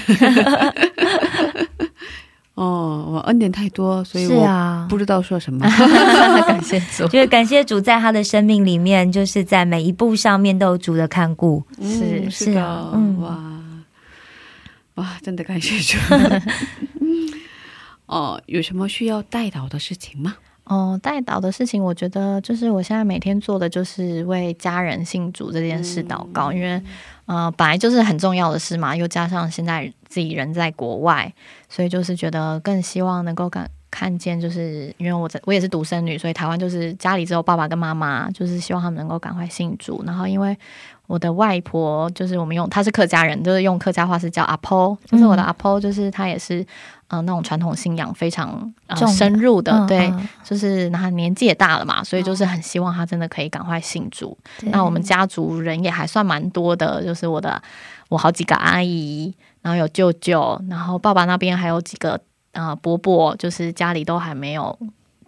S1: 哦，我恩典太多，所以
S4: 是
S1: 我
S4: 啊，
S1: 不知道说什么。
S8: 感谢主，
S4: 就是感谢主在他的生命里面，就是在每一步上面都有主的看顾。
S8: 是
S1: 嗯是
S4: 啊嗯
S1: 哇哇，真的感谢主。哦，有什么需要代祷的事情吗？
S8: 哦，代祷的事情，我觉得就是我现在每天做的就是为家人信主这件事祷告，因为呃本来就是很重要的事嘛，又加上现在自己人在国外，所以就是觉得更希望能够感看见，就是因为我在我也是独生女，所以台湾就是家里只有爸爸跟妈妈，就是希望他们能够赶快信主，然后因为我的外婆就是我们用，她是客家人，就是用客家话是叫阿婆，就是我的阿婆，就是她也是呃那种传统信仰非常、呃、深入的，
S4: 嗯
S8: 对，
S4: 嗯
S8: 就是他年纪也大了嘛，所以就是很希望他真的可以赶快信主。
S4: 对
S8: 那我们家族人也还算蛮多的，就是我的我好几个阿姨，然后有舅舅，然后爸爸那边还有几个呃伯伯，就是家里都还没有。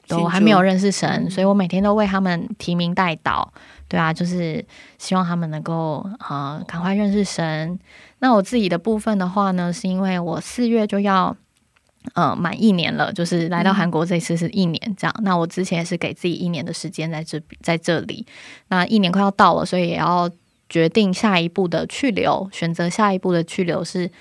S8: 都还没有认识神，所以我每天都为他们提名代祷，对啊，就是希望他们能够呃赶快认识神。那我自己的部分的话呢，是因为我四月就要呃满一年了，就是来到韩国这次是一年这样。那我之前也是给自己一年的时间在这在这里，那一年快要到了，所以也要决定下一步的去留，选择下一步的去留是。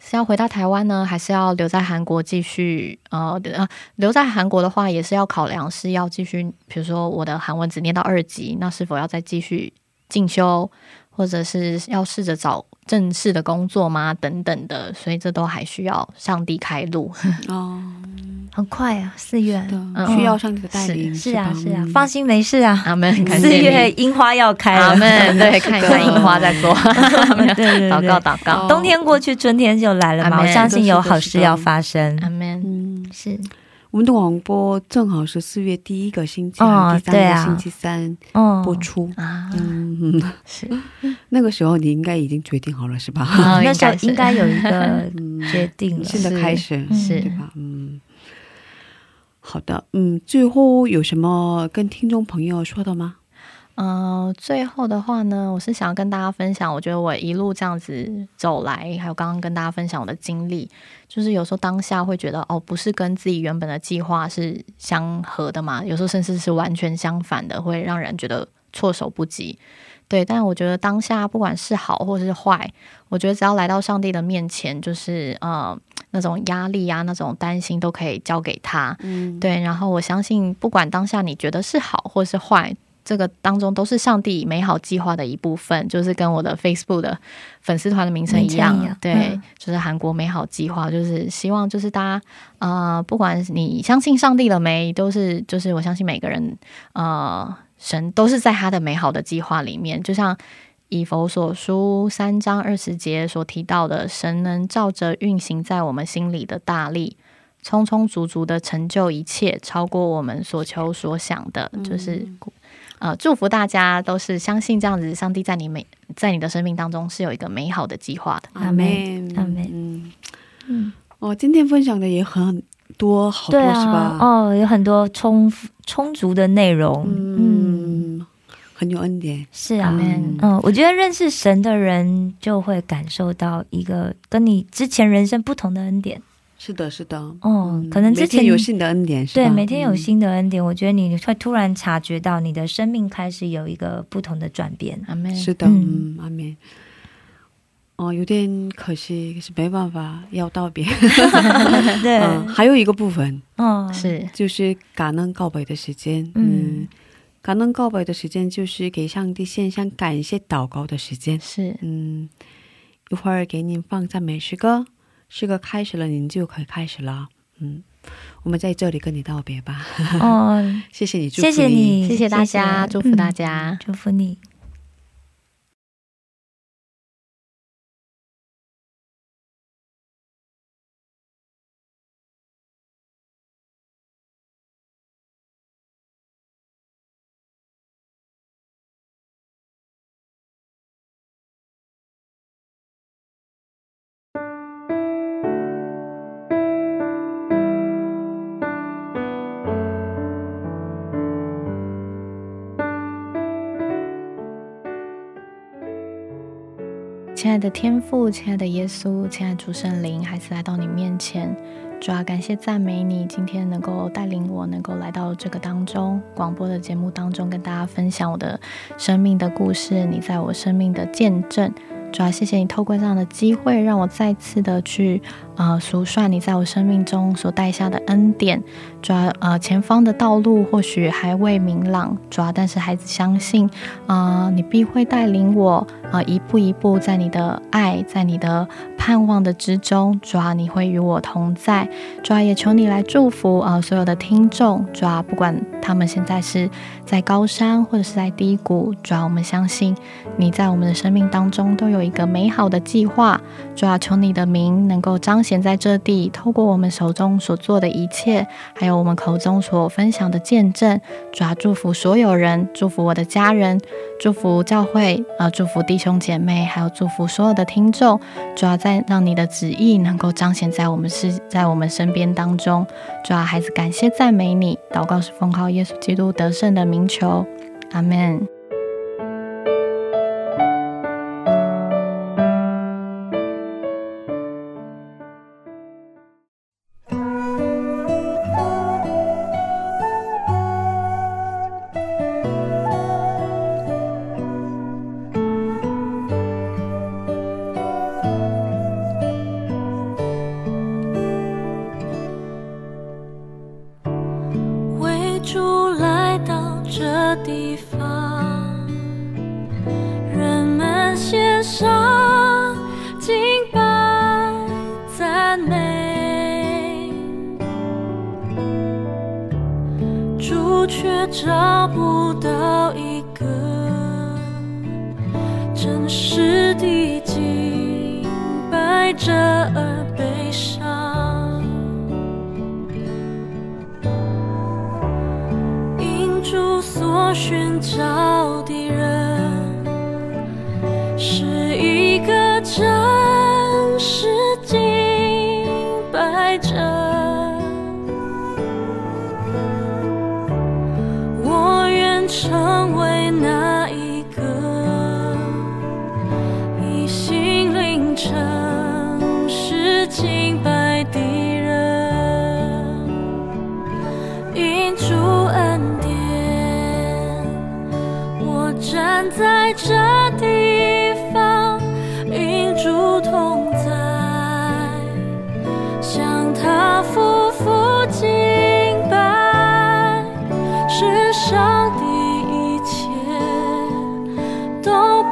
S8: 是要回到台湾呢，还是要留在韩国继续？呃呃，留在韩国的话，也是要考量是要继续，比如说我的韩文只念到二级，那是否要再继续进修，或者是要试着找正式的工作吗？等等的，所以这都还需要上帝开路。
S1: 哦，
S4: 很快啊，四月。
S1: 嗯，需要上帝的带领。
S4: 是啊，是啊，
S1: 嗯
S4: 放心，没事啊。
S8: 阿门，
S4: 四月。樱花要开了，
S8: 阿门，对，看一下樱花再说。
S4: 对对对
S8: 祷告，祷告。
S1: 哦
S4: 冬天过去，春天就来了嘛。
S8: 阿门
S4: 我相信有好事要发生。
S8: 阿门。
S1: 嗯，
S4: 是，
S1: 我们的广播正好是四月第一个星期，
S4: 哦
S1: 还是第三个星期三
S4: 哦，
S1: 播出。
S8: 啊，
S1: 嗯，
S8: 是
S1: 那个时候你应该已经决定好了是吧？
S8: 啊
S4: 那时候
S8: 应该是
S4: 应该有一个
S1: 嗯
S4: 决定了。
S1: 新的开始
S8: 是
S1: 对吧？嗯，好的，嗯，最后有什么跟听众朋友说的吗？
S8: 呃，最后的话呢，我是想要跟大家分享，我觉得我一路这样子走来，还有刚刚跟大家分享我的经历，就是有时候当下会觉得哦，不是跟自己原本的计划是相合的嘛，有时候甚至是完全相反的，会让人觉得措手不及。对，但我觉得当下不管是好或是坏，我觉得只要来到上帝的面前，就是呃那种压力啊、那种担心都可以交给他。
S1: 嗯，
S8: 对，然后我相信，不管当下你觉得是好或是坏，这个当中都是上帝美好计划的一部分，就是跟我的 Facebook 的粉丝团的名称一样，
S4: 一样
S8: 对，
S4: 嗯
S8: 就是韩国美好计划，就是希望就是大家呃，不管你相信上帝了没，都是就是我相信每个人呃，神都是在他的美好的计划里面，就像。以佛所书三章二十节所提到的，神能照着运行在我们心里的大力，充充足足的成就一切，超过我们所求所想的，就是呃，祝福大家都是相信这样子，上帝在你美在你的生命当中是有一个美好的计划的。
S1: 阿门，
S4: 阿门
S1: 嗯
S4: 嗯，
S1: 哦，今天分享的也很多，好多
S4: 对
S1: 是吧？
S4: 啊，哦，有很多充充足的内容。嗯，
S1: 嗯，很有恩典。
S4: 是啊。嗯，我觉得认识神的人就会感受到一个跟你之前人生不同的恩典。
S1: 是的，是的。
S4: 哦
S1: 嗯
S4: 可能之前
S1: 每天有新的恩典，是吧？
S4: 对，每天有
S1: 嗯
S4: 新的恩典，我觉得你会突然察觉到你的生命开始有一个不同的转变。
S8: 阿门。
S1: 是的，
S4: 嗯
S1: 嗯，阿门。哦，有点可惜，可是没办法，要道别。
S4: 对，
S1: 嗯，还有一个部分
S4: 哦，
S8: 是
S1: 就是感恩告白的时间。
S4: 嗯
S1: 嗯，感恩告白的时间就是给上帝献上感谢祷告的时间。
S8: 是，
S1: 嗯，一会儿给您放赞美诗歌，诗歌开始了，您就可以开始了。嗯，我们在这里跟你道别吧。
S4: 哦，
S1: 谢谢你，祝福
S4: 谢谢你，
S8: 谢谢大家祝福大家
S4: 嗯祝福你。
S8: 亲爱的天父，亲爱的耶稣，亲爱的主圣灵，还是来到你面前，主要感谢赞美你，今天能够带领我，能够来到这个当中广播的节目当中，跟大家分享我的生命的故事，你在我生命的见证。主要谢谢你透过这样的机会，让我再次的去呃数算你在我生命中所带下的恩典。抓呃前方的道路或许还未明朗，抓但是孩子相信，啊、你必会带领我啊、一步一步在你的爱，在你的盼望的之中，抓，你会与我同在。抓，也求你来祝福啊所有的听众。抓，不管他们现在是在高山或者是在低谷，抓，我们相信你在我们的生命当中都有一个美好的计划。抓，求你的名能够彰显在这地，透过我们手中所做的一切，还有我们口中所分享的见证。主要，祝福所有人，祝福我的家人，祝福教会，呃，祝福弟兄姐妹，还有祝福所有的听众。主要在让你的旨意能够彰显在我们是在我们身边当中。主要孩子感谢赞美你，祷告是奉靠耶稣基督得胜的名求，阿门。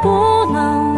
S2: 不能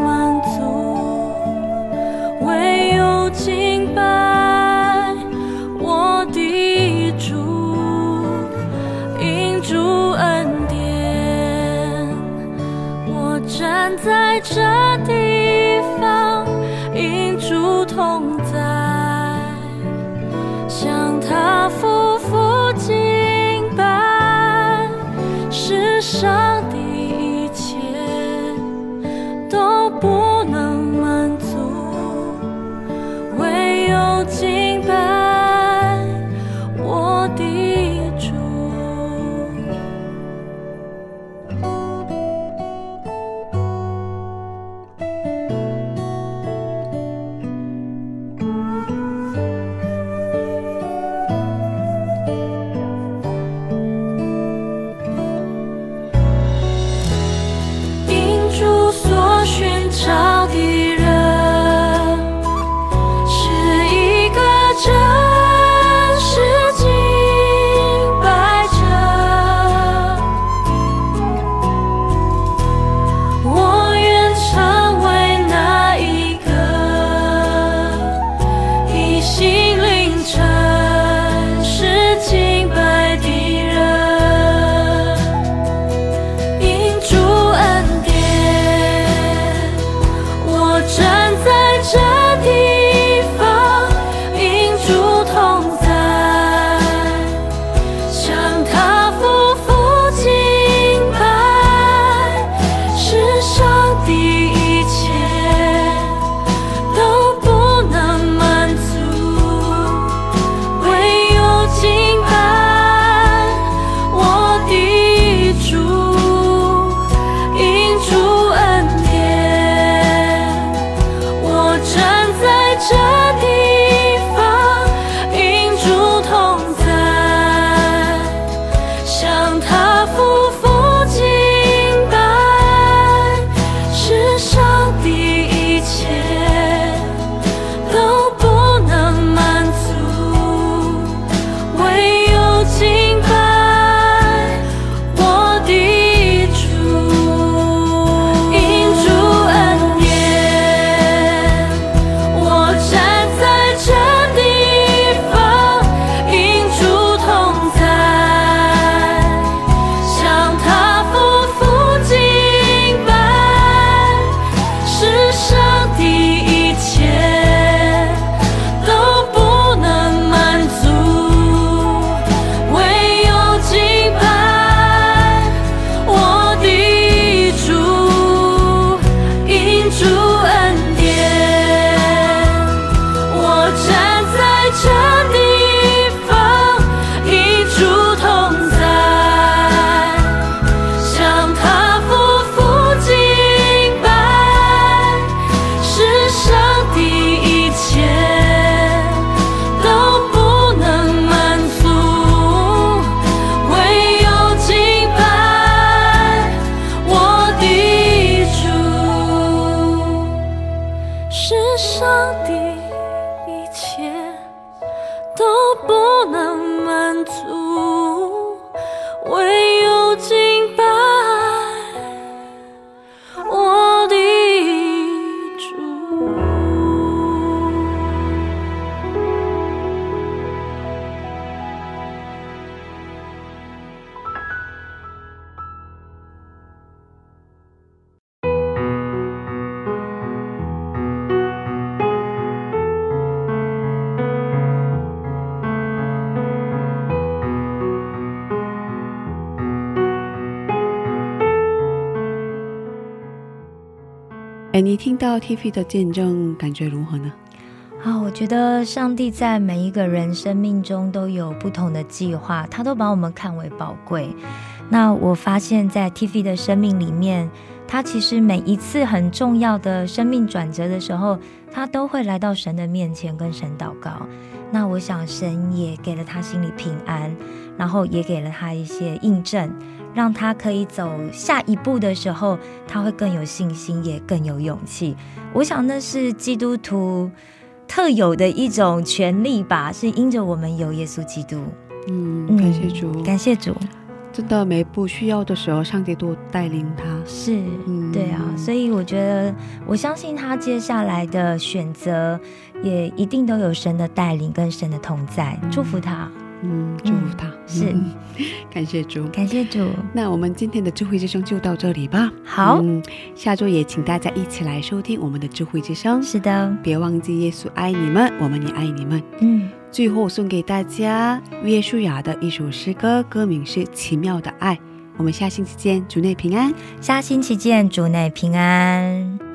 S1: 你听到 TV 的见证，感觉如何呢？
S2: 啊，我觉得上帝在每一个人生命中都有不同的计划，他都把我们看为宝贵。那我发现，在 TV 的生命里面，他其实每一次很重要的生命转折的时候，他都会来到神的面前跟神祷告。那我想，神也给了他心里平安，然后也给了他一些印证，让他可以走下一步的时候，他会更有信心，也更有勇气。我想，那是基督徒特有的一种权利吧，是因着我们有耶稣基督。
S1: 嗯，感谢主，
S2: 感谢主。
S1: 真的，每一步需要的时候，上帝都带领他。
S2: 是，
S1: 嗯
S2: 对啊，所以我觉得，我相信他接下来的选择，也一定都有神的带领跟神的同在，祝福他。
S1: 嗯，祝福他。
S2: 是
S1: 嗯感谢主。
S2: 感谢主。
S1: 那我们今天的智慧之声就到这里吧。
S2: 好，
S1: 嗯，下周也请大家一起来收听我们的智慧之声。
S2: 是的，
S1: 别忘记耶稣爱你们，我们也爱你们。
S2: 嗯，
S1: 最后送给大家约书亚的一首诗歌，歌名是《奇妙的爱》。我们下星期见，主内平安。
S2: 下星期见，主内平安。